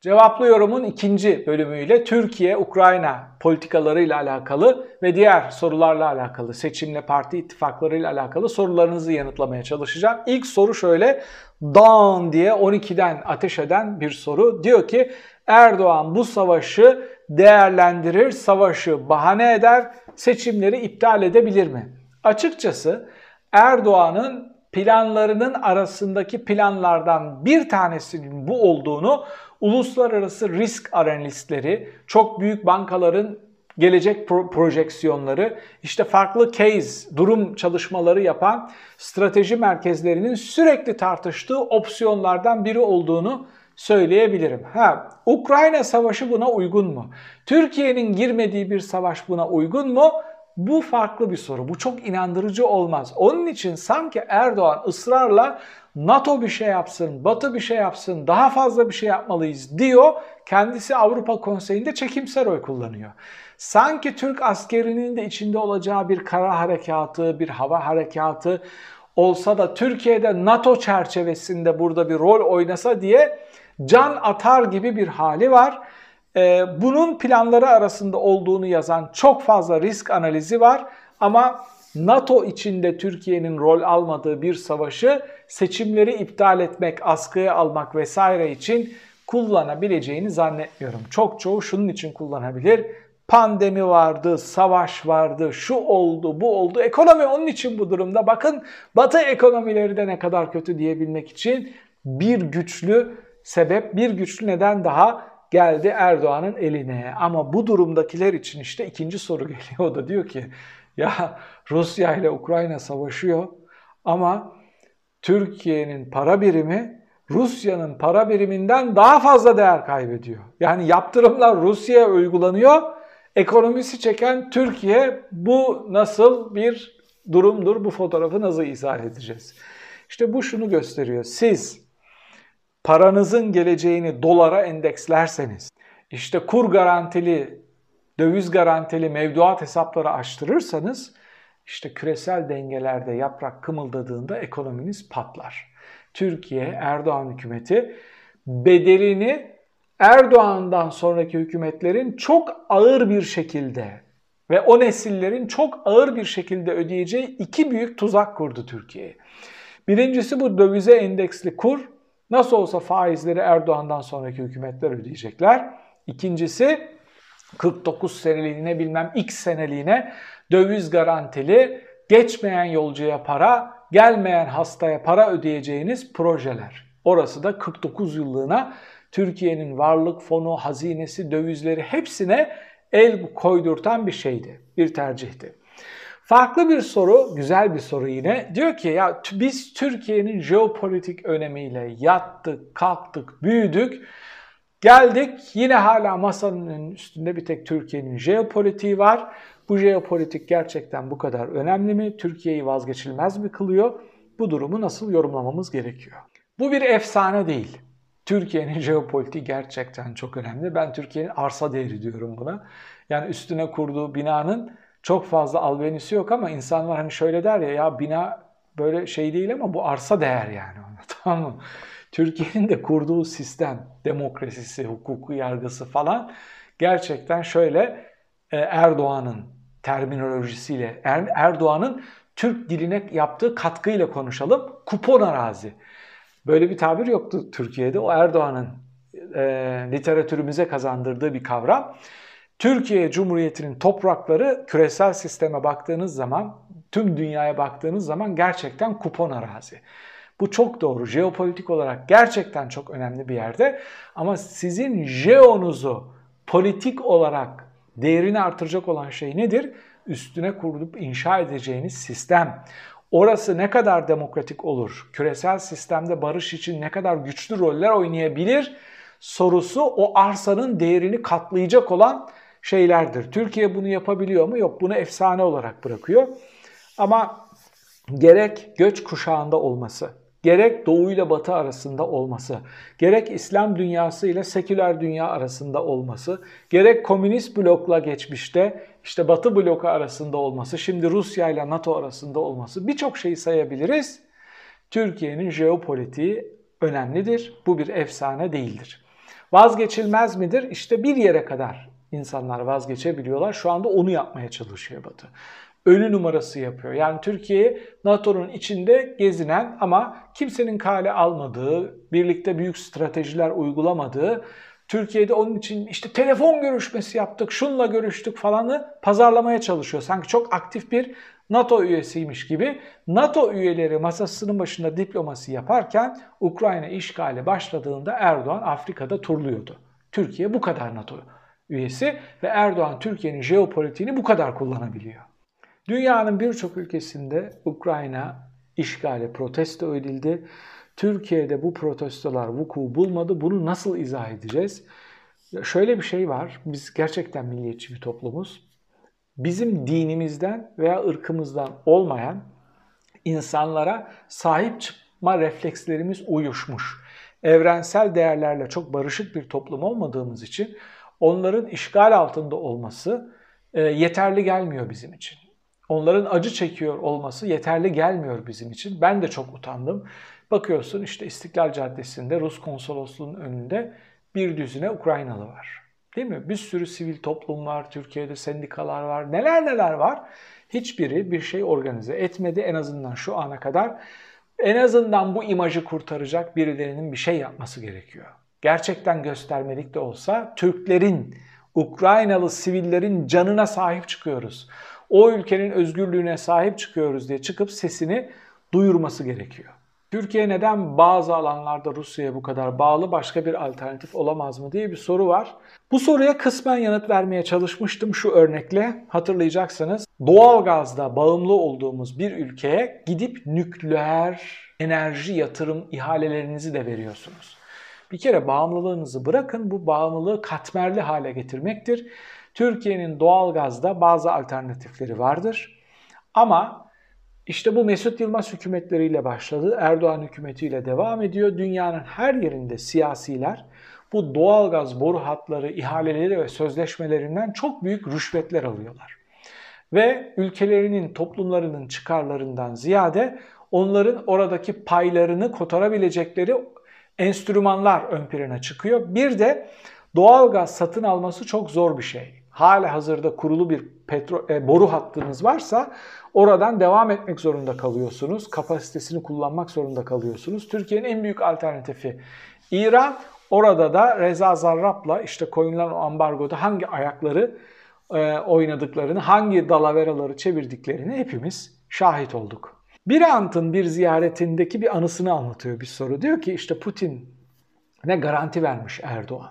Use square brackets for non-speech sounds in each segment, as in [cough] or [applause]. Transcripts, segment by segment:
Cevaplı yorumun ikinci bölümüyle Türkiye-Ukrayna politikalarıyla alakalı ve diğer sorularla alakalı, seçimle parti ittifaklarıyla alakalı sorularınızı yanıtlamaya çalışacağım. İlk soru şöyle, Dawn diye 12'den ateş eden bir soru. Diyor ki Erdoğan bu savaşı değerlendirir, savaşı bahane eder, seçimleri iptal edebilir mi? Açıkçası Erdoğan'ın planlarının arasındaki planlardan bir tanesinin bu olduğunu uluslararası risk analistleri, çok büyük bankaların gelecek pro- projeksiyonları, işte farklı case, durum çalışmaları yapan strateji merkezlerinin sürekli tartıştığı opsiyonlardan biri olduğunu söyleyebilirim. Ha, Ukrayna savaşı buna uygun mu? Türkiye'nin girmediği bir savaş buna uygun mu? Bu farklı bir soru. Bu çok inandırıcı olmaz. Onun için sanki Erdoğan ısrarla NATO bir şey yapsın, Batı bir şey yapsın, daha fazla bir şey yapmalıyız diyor. Kendisi Avrupa Konseyi'nde çekimser oy kullanıyor. Sanki Türk askerinin de içinde olacağı bir kara harekatı, bir hava harekatı olsa da Türkiye'de NATO çerçevesinde burada bir rol oynasa diye can atar gibi bir hali var. Ee, bunun planları arasında olduğunu yazan çok fazla risk analizi var ama NATO içinde Türkiye'nin rol almadığı bir savaşı seçimleri iptal etmek, askıya almak vesaire için kullanabileceğini zannetmiyorum. Çok çoğu şunun için kullanabilir. Pandemi vardı, savaş vardı, şu oldu, bu oldu. Ekonomi onun için bu durumda. Bakın Batı ekonomileri de ne kadar kötü diyebilmek için bir güçlü sebep, bir güçlü neden daha geldi Erdoğan'ın eline. Ama bu durumdakiler için işte ikinci soru [laughs] geliyor. O da diyor ki ya Rusya ile Ukrayna savaşıyor ama Türkiye'nin para birimi Rusya'nın para biriminden daha fazla değer kaybediyor. Yani yaptırımlar Rusya'ya uygulanıyor. Ekonomisi çeken Türkiye bu nasıl bir durumdur? Bu fotoğrafı nasıl izah edeceğiz? İşte bu şunu gösteriyor. Siz paranızın geleceğini dolara endekslerseniz, işte kur garantili, döviz garantili mevduat hesapları açtırırsanız, işte küresel dengelerde yaprak kımıldadığında ekonominiz patlar. Türkiye, Erdoğan hükümeti bedelini Erdoğan'dan sonraki hükümetlerin çok ağır bir şekilde ve o nesillerin çok ağır bir şekilde ödeyeceği iki büyük tuzak kurdu Türkiye'ye. Birincisi bu dövize endeksli kur. Nasıl olsa faizleri Erdoğan'dan sonraki hükümetler ödeyecekler. İkincisi 49 seneliğine bilmem x seneliğine döviz garantili geçmeyen yolcuya para, gelmeyen hastaya para ödeyeceğiniz projeler. Orası da 49 yıllığına Türkiye'nin varlık fonu, hazinesi, dövizleri hepsine el koydurtan bir şeydi, bir tercihti. Farklı bir soru, güzel bir soru yine. Diyor ki ya biz Türkiye'nin jeopolitik önemiyle yattık, kalktık, büyüdük. Geldik yine hala masanın üstünde bir tek Türkiye'nin jeopolitiği var. Bu jeopolitik gerçekten bu kadar önemli mi? Türkiye'yi vazgeçilmez mi kılıyor? Bu durumu nasıl yorumlamamız gerekiyor? Bu bir efsane değil. Türkiye'nin [laughs] jeopolitiği gerçekten çok önemli. Ben Türkiye'nin arsa değeri diyorum buna. Yani üstüne kurduğu binanın çok fazla albenisi yok ama insanlar hani şöyle der ya ya bina böyle şey değil ama bu arsa değer yani ona [laughs] tamam mı? Türkiye'nin de kurduğu sistem, demokrasisi, hukuku yargısı falan gerçekten şöyle e, Erdoğan'ın terminolojisiyle, er, Erdoğan'ın Türk diline yaptığı katkıyla konuşalım. Kupon arazi. Böyle bir tabir yoktu Türkiye'de. O Erdoğan'ın e, literatürümüze kazandırdığı bir kavram. Türkiye Cumhuriyeti'nin toprakları küresel sisteme baktığınız zaman, tüm dünyaya baktığınız zaman gerçekten kupon arazi. Bu çok doğru. Jeopolitik olarak gerçekten çok önemli bir yerde. Ama sizin jeonuzu politik olarak değerini artıracak olan şey nedir? Üstüne kurup inşa edeceğiniz sistem. Orası ne kadar demokratik olur? Küresel sistemde barış için ne kadar güçlü roller oynayabilir? Sorusu o arsanın değerini katlayacak olan şeylerdir. Türkiye bunu yapabiliyor mu? Yok bunu efsane olarak bırakıyor. Ama gerek göç kuşağında olması, gerek Doğu ile Batı arasında olması, gerek İslam dünyası ile seküler dünya arasında olması, gerek komünist blokla geçmişte işte Batı bloku arasında olması, şimdi Rusya ile NATO arasında olması birçok şeyi sayabiliriz. Türkiye'nin jeopolitiği önemlidir. Bu bir efsane değildir. Vazgeçilmez midir? İşte bir yere kadar insanlar vazgeçebiliyorlar. Şu anda onu yapmaya çalışıyor Batı. Ölü numarası yapıyor. Yani Türkiye NATO'nun içinde gezinen ama kimsenin kale almadığı, birlikte büyük stratejiler uygulamadığı, Türkiye'de onun için işte telefon görüşmesi yaptık, şunla görüştük falanı pazarlamaya çalışıyor. Sanki çok aktif bir NATO üyesiymiş gibi NATO üyeleri masasının başında diplomasi yaparken Ukrayna işgali başladığında Erdoğan Afrika'da turluyordu. Türkiye bu kadar NATO üyesi ve Erdoğan Türkiye'nin jeopolitiğini bu kadar kullanabiliyor. Dünyanın birçok ülkesinde Ukrayna işgali protesto edildi. Türkiye'de bu protestolar vuku bulmadı. Bunu nasıl izah edeceğiz? Şöyle bir şey var. Biz gerçekten milliyetçi bir toplumuz. Bizim dinimizden veya ırkımızdan olmayan insanlara sahip çıkma reflekslerimiz uyuşmuş. Evrensel değerlerle çok barışık bir toplum olmadığımız için onların işgal altında olması e, yeterli gelmiyor bizim için. Onların acı çekiyor olması yeterli gelmiyor bizim için. Ben de çok utandım. Bakıyorsun işte İstiklal Caddesi'nde Rus konsolosluğunun önünde bir düzine Ukraynalı var. Değil mi? Bir sürü sivil toplum var, Türkiye'de sendikalar var, neler neler var. Hiçbiri bir şey organize etmedi en azından şu ana kadar. En azından bu imajı kurtaracak birilerinin bir şey yapması gerekiyor. Gerçekten göstermelik de olsa Türklerin, Ukraynalı sivillerin canına sahip çıkıyoruz. O ülkenin özgürlüğüne sahip çıkıyoruz diye çıkıp sesini duyurması gerekiyor. Türkiye neden bazı alanlarda Rusya'ya bu kadar bağlı başka bir alternatif olamaz mı diye bir soru var. Bu soruya kısmen yanıt vermeye çalışmıştım şu örnekle. Hatırlayacaksınız doğal gazda bağımlı olduğumuz bir ülkeye gidip nükleer enerji yatırım ihalelerinizi de veriyorsunuz. Bir kere bağımlılığınızı bırakın bu bağımlılığı katmerli hale getirmektir. Türkiye'nin doğal gazda bazı alternatifleri vardır. Ama işte bu Mesut Yılmaz hükümetleriyle başladı. Erdoğan hükümetiyle devam ediyor. Dünyanın her yerinde siyasiler bu doğalgaz boru hatları, ihaleleri ve sözleşmelerinden çok büyük rüşvetler alıyorlar. Ve ülkelerinin, toplumlarının çıkarlarından ziyade onların oradaki paylarını kotarabilecekleri enstrümanlar ön plana çıkıyor. Bir de doğalgaz satın alması çok zor bir şey hala hazırda kurulu bir petro, e, boru hattınız varsa oradan devam etmek zorunda kalıyorsunuz. Kapasitesini kullanmak zorunda kalıyorsunuz. Türkiye'nin en büyük alternatifi İran. Orada da Reza Zarrab'la işte koyulan o ambargoda hangi ayakları e, oynadıklarını, hangi dalaveraları çevirdiklerini hepimiz şahit olduk. Bir antın bir ziyaretindeki bir anısını anlatıyor bir soru. Diyor ki işte Putin ne garanti vermiş Erdoğan.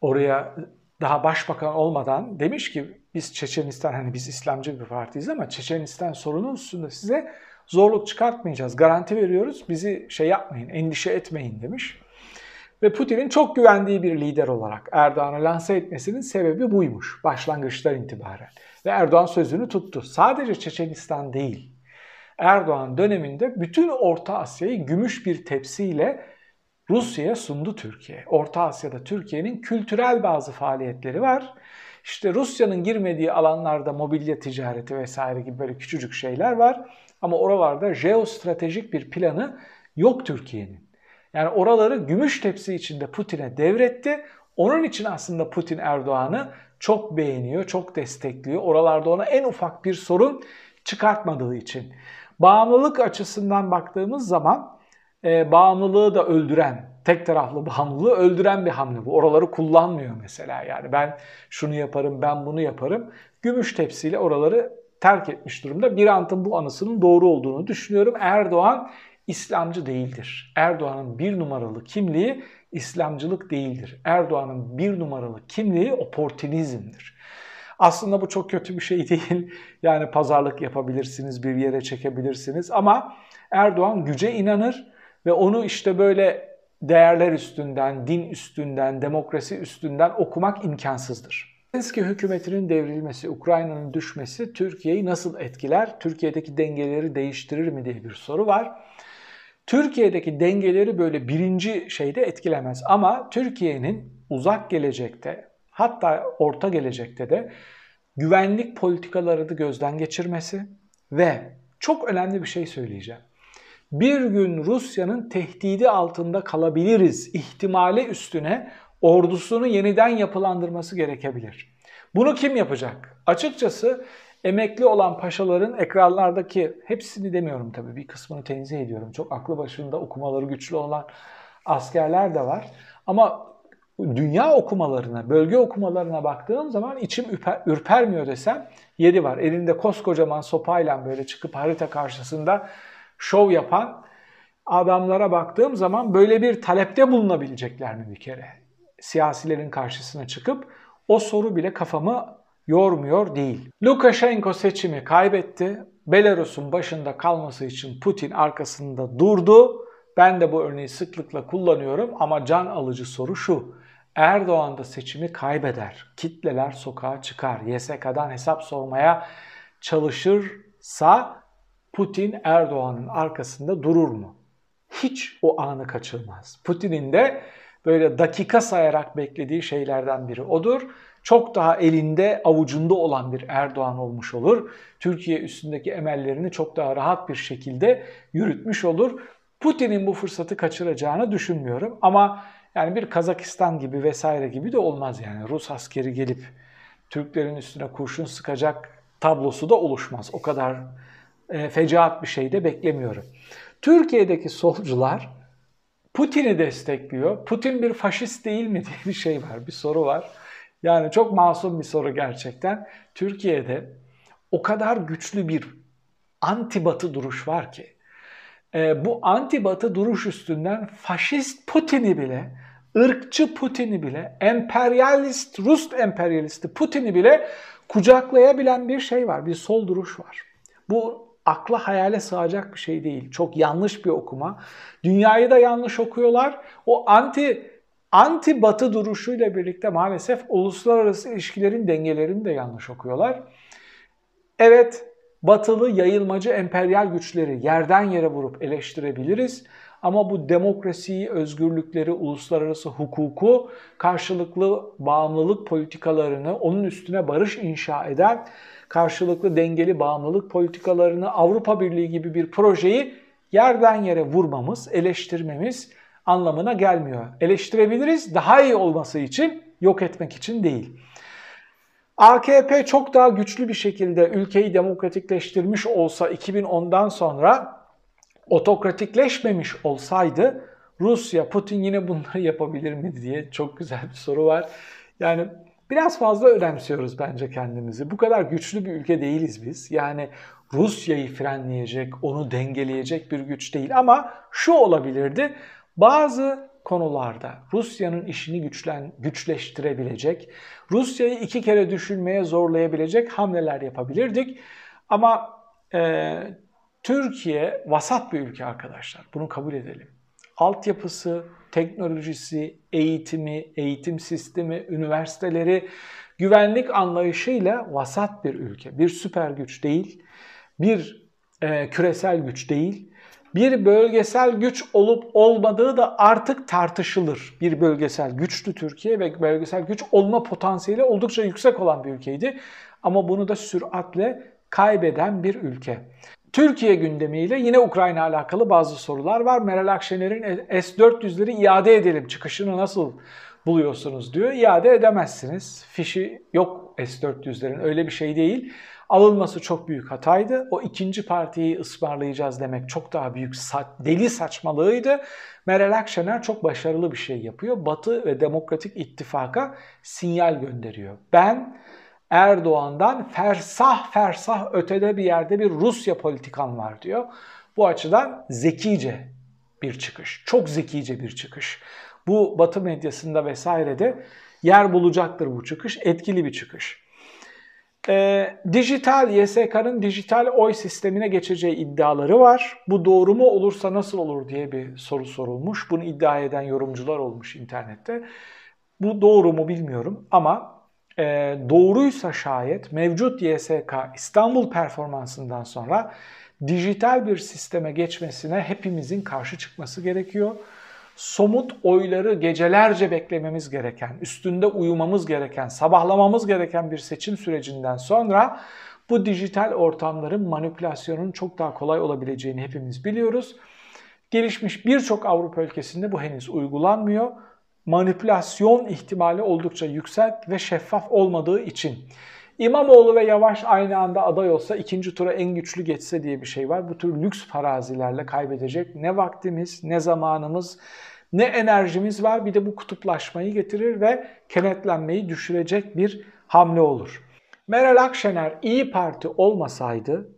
Oraya daha başbakan olmadan demiş ki biz Çeçenistan hani biz İslamcı bir partiyiz ama Çeçenistan sorunu üstünde size zorluk çıkartmayacağız. Garanti veriyoruz. Bizi şey yapmayın, endişe etmeyin demiş. Ve Putin'in çok güvendiği bir lider olarak Erdoğan'ı lanse etmesinin sebebi buymuş başlangıçtan itibaren. Ve Erdoğan sözünü tuttu. Sadece Çeçenistan değil. Erdoğan döneminde bütün Orta Asya'yı gümüş bir tepsiyle Rusya'ya sundu Türkiye. Orta Asya'da Türkiye'nin kültürel bazı faaliyetleri var. İşte Rusya'nın girmediği alanlarda mobilya ticareti vesaire gibi böyle küçücük şeyler var. Ama oralarda jeostratejik bir planı yok Türkiye'nin. Yani oraları gümüş tepsi içinde Putin'e devretti. Onun için aslında Putin Erdoğan'ı çok beğeniyor, çok destekliyor. Oralarda ona en ufak bir sorun çıkartmadığı için. Bağımlılık açısından baktığımız zaman e, bağımlılığı da öldüren, tek taraflı bağımlılığı öldüren bir hamle bu. Oraları kullanmıyor mesela yani ben şunu yaparım, ben bunu yaparım. Gümüş tepsiyle oraları terk etmiş durumda. Bir antın bu anısının doğru olduğunu düşünüyorum. Erdoğan İslamcı değildir. Erdoğan'ın bir numaralı kimliği İslamcılık değildir. Erdoğan'ın bir numaralı kimliği oportunizmdir. Aslında bu çok kötü bir şey [laughs] değil. Yani pazarlık yapabilirsiniz, bir yere çekebilirsiniz ama Erdoğan güce inanır ve onu işte böyle değerler üstünden, din üstünden, demokrasi üstünden okumak imkansızdır. Zelenski hükümetinin devrilmesi, Ukrayna'nın düşmesi Türkiye'yi nasıl etkiler? Türkiye'deki dengeleri değiştirir mi diye bir soru var. Türkiye'deki dengeleri böyle birinci şeyde etkilemez ama Türkiye'nin uzak gelecekte hatta orta gelecekte de güvenlik politikalarını gözden geçirmesi ve çok önemli bir şey söyleyeceğim bir gün Rusya'nın tehdidi altında kalabiliriz ihtimali üstüne ordusunu yeniden yapılandırması gerekebilir. Bunu kim yapacak? Açıkçası emekli olan paşaların ekranlardaki hepsini demiyorum tabii bir kısmını tenzih ediyorum. Çok aklı başında okumaları güçlü olan askerler de var. Ama dünya okumalarına, bölge okumalarına baktığım zaman içim ürper, ürpermiyor desem yeri var. Elinde koskocaman sopayla böyle çıkıp harita karşısında şov yapan adamlara baktığım zaman böyle bir talepte bulunabilecekler mi bir kere? Siyasilerin karşısına çıkıp o soru bile kafamı yormuyor değil. Lukashenko seçimi kaybetti. Belarus'un başında kalması için Putin arkasında durdu. Ben de bu örneği sıklıkla kullanıyorum ama can alıcı soru şu. Erdoğan da seçimi kaybeder. Kitleler sokağa çıkar. YSK'dan hesap sormaya çalışırsa Putin Erdoğan'ın arkasında durur mu? Hiç o anı kaçırmaz. Putin'in de böyle dakika sayarak beklediği şeylerden biri odur. Çok daha elinde avucunda olan bir Erdoğan olmuş olur. Türkiye üstündeki emellerini çok daha rahat bir şekilde yürütmüş olur. Putin'in bu fırsatı kaçıracağını düşünmüyorum ama yani bir Kazakistan gibi vesaire gibi de olmaz yani. Rus askeri gelip Türklerin üstüne kurşun sıkacak tablosu da oluşmaz. O kadar e, fecaat bir şey de beklemiyorum. Türkiye'deki solcular Putin'i destekliyor. Putin bir faşist değil mi diye bir şey var, bir soru var. Yani çok masum bir soru gerçekten. Türkiye'de o kadar güçlü bir anti-batı duruş var ki e, bu anti-batı duruş üstünden faşist Putin'i bile, ırkçı Putin'i bile, emperyalist, Rus emperyalisti Putin'i bile kucaklayabilen bir şey var, bir sol duruş var. Bu akla hayale sığacak bir şey değil. Çok yanlış bir okuma. Dünyayı da yanlış okuyorlar. O anti anti batı duruşuyla birlikte maalesef uluslararası ilişkilerin dengelerini de yanlış okuyorlar. Evet, batılı yayılmacı emperyal güçleri yerden yere vurup eleştirebiliriz. Ama bu demokrasiyi, özgürlükleri, uluslararası hukuku, karşılıklı bağımlılık politikalarını, onun üstüne barış inşa eden karşılıklı dengeli bağımlılık politikalarını, Avrupa Birliği gibi bir projeyi yerden yere vurmamız, eleştirmemiz anlamına gelmiyor. Eleştirebiliriz daha iyi olması için, yok etmek için değil. AKP çok daha güçlü bir şekilde ülkeyi demokratikleştirmiş olsa 2010'dan sonra otokratikleşmemiş olsaydı Rusya, Putin yine bunları yapabilir mi diye çok güzel bir soru var. Yani biraz fazla önemsiyoruz bence kendimizi. Bu kadar güçlü bir ülke değiliz biz. Yani Rusya'yı frenleyecek, onu dengeleyecek bir güç değil. Ama şu olabilirdi. Bazı konularda Rusya'nın işini güçlen, güçleştirebilecek, Rusya'yı iki kere düşünmeye zorlayabilecek hamleler yapabilirdik. Ama e, Türkiye vasat bir ülke arkadaşlar. Bunu kabul edelim. Altyapısı, teknolojisi, eğitimi, eğitim sistemi, üniversiteleri, güvenlik anlayışıyla vasat bir ülke. Bir süper güç değil, bir e, küresel güç değil bir bölgesel güç olup olmadığı da artık tartışılır. Bir bölgesel güçlü Türkiye ve bölgesel güç olma potansiyeli oldukça yüksek olan bir ülkeydi. Ama bunu da süratle kaybeden bir ülke. Türkiye gündemiyle yine Ukrayna alakalı bazı sorular var. Meral Akşener'in S-400'leri iade edelim çıkışını nasıl buluyorsunuz diyor. İade edemezsiniz. Fişi yok S-400'lerin öyle bir şey değil. Alınması çok büyük hataydı. O ikinci partiyi ısmarlayacağız demek çok daha büyük deli saçmalığıydı. Meral Akşener çok başarılı bir şey yapıyor. Batı ve Demokratik İttifak'a sinyal gönderiyor. Ben Erdoğan'dan fersah fersah ötede bir yerde bir Rusya politikan var diyor. Bu açıdan zekice bir çıkış. Çok zekice bir çıkış. Bu Batı medyasında vesairede yer bulacaktır bu çıkış. Etkili bir çıkış. E, dijital YSK'nın dijital oy sistemine geçeceği iddiaları var. Bu doğru mu olursa nasıl olur diye bir soru sorulmuş. Bunu iddia eden yorumcular olmuş internette. Bu doğru mu bilmiyorum ama e, doğruysa şayet mevcut YSK İstanbul performansından sonra dijital bir sisteme geçmesine hepimizin karşı çıkması gerekiyor somut oyları gecelerce beklememiz gereken, üstünde uyumamız gereken, sabahlamamız gereken bir seçim sürecinden sonra bu dijital ortamların manipülasyonun çok daha kolay olabileceğini hepimiz biliyoruz. Gelişmiş birçok Avrupa ülkesinde bu henüz uygulanmıyor. Manipülasyon ihtimali oldukça yüksek ve şeffaf olmadığı için. İmamoğlu ve Yavaş aynı anda aday olsa ikinci tura en güçlü geçse diye bir şey var. Bu tür lüks farazilerle kaybedecek ne vaktimiz, ne zamanımız, ne enerjimiz var. Bir de bu kutuplaşmayı getirir ve kenetlenmeyi düşürecek bir hamle olur. Meral Akşener İyi Parti olmasaydı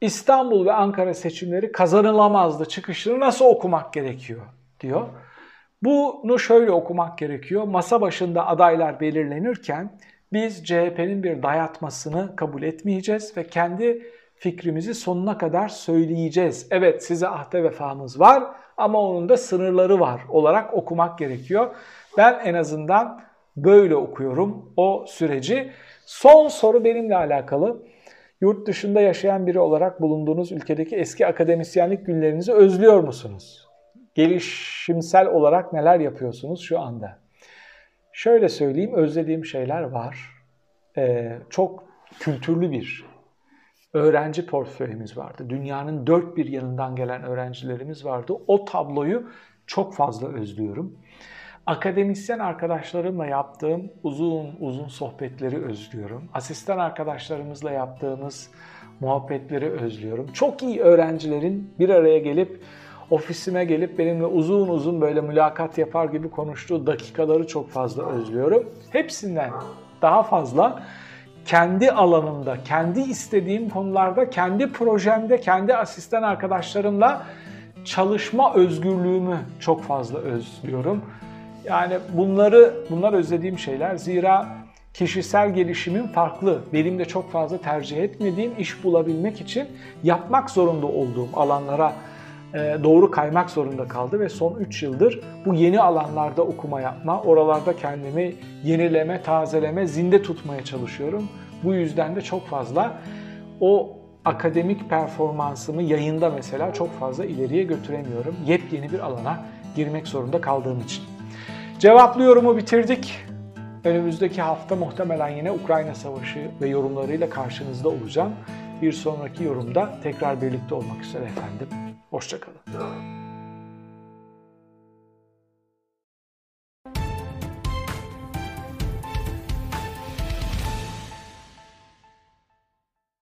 İstanbul ve Ankara seçimleri kazanılamazdı. Çıkışını nasıl okumak gerekiyor diyor. Bunu şöyle okumak gerekiyor. Masa başında adaylar belirlenirken biz CHP'nin bir dayatmasını kabul etmeyeceğiz ve kendi fikrimizi sonuna kadar söyleyeceğiz. Evet size ahde vefamız var ama onun da sınırları var olarak okumak gerekiyor. Ben en azından böyle okuyorum o süreci. Son soru benimle alakalı. Yurt dışında yaşayan biri olarak bulunduğunuz ülkedeki eski akademisyenlik günlerinizi özlüyor musunuz? Gelişimsel olarak neler yapıyorsunuz şu anda? Şöyle söyleyeyim, özlediğim şeyler var. Ee, çok kültürlü bir öğrenci portföyümüz vardı. Dünyanın dört bir yanından gelen öğrencilerimiz vardı. O tabloyu çok fazla özlüyorum. Akademisyen arkadaşlarımla yaptığım uzun uzun sohbetleri özlüyorum. Asistan arkadaşlarımızla yaptığımız muhabbetleri özlüyorum. Çok iyi öğrencilerin bir araya gelip ofisime gelip benimle uzun uzun böyle mülakat yapar gibi konuştuğu dakikaları çok fazla özlüyorum. Hepsinden daha fazla kendi alanımda, kendi istediğim konularda, kendi projemde, kendi asistan arkadaşlarımla çalışma özgürlüğümü çok fazla özlüyorum. Yani bunları bunlar özlediğim şeyler. Zira kişisel gelişimin farklı, benim de çok fazla tercih etmediğim iş bulabilmek için yapmak zorunda olduğum alanlara doğru kaymak zorunda kaldı ve son 3 yıldır bu yeni alanlarda okuma yapma, oralarda kendimi yenileme, tazeleme, zinde tutmaya çalışıyorum. Bu yüzden de çok fazla o akademik performansımı yayında mesela çok fazla ileriye götüremiyorum. Yepyeni bir alana girmek zorunda kaldığım için. Cevaplı yorumu bitirdik. Önümüzdeki hafta muhtemelen yine Ukrayna Savaşı ve yorumlarıyla karşınızda olacağım. Bir sonraki yorumda tekrar birlikte olmak üzere efendim. Hoşçakalın.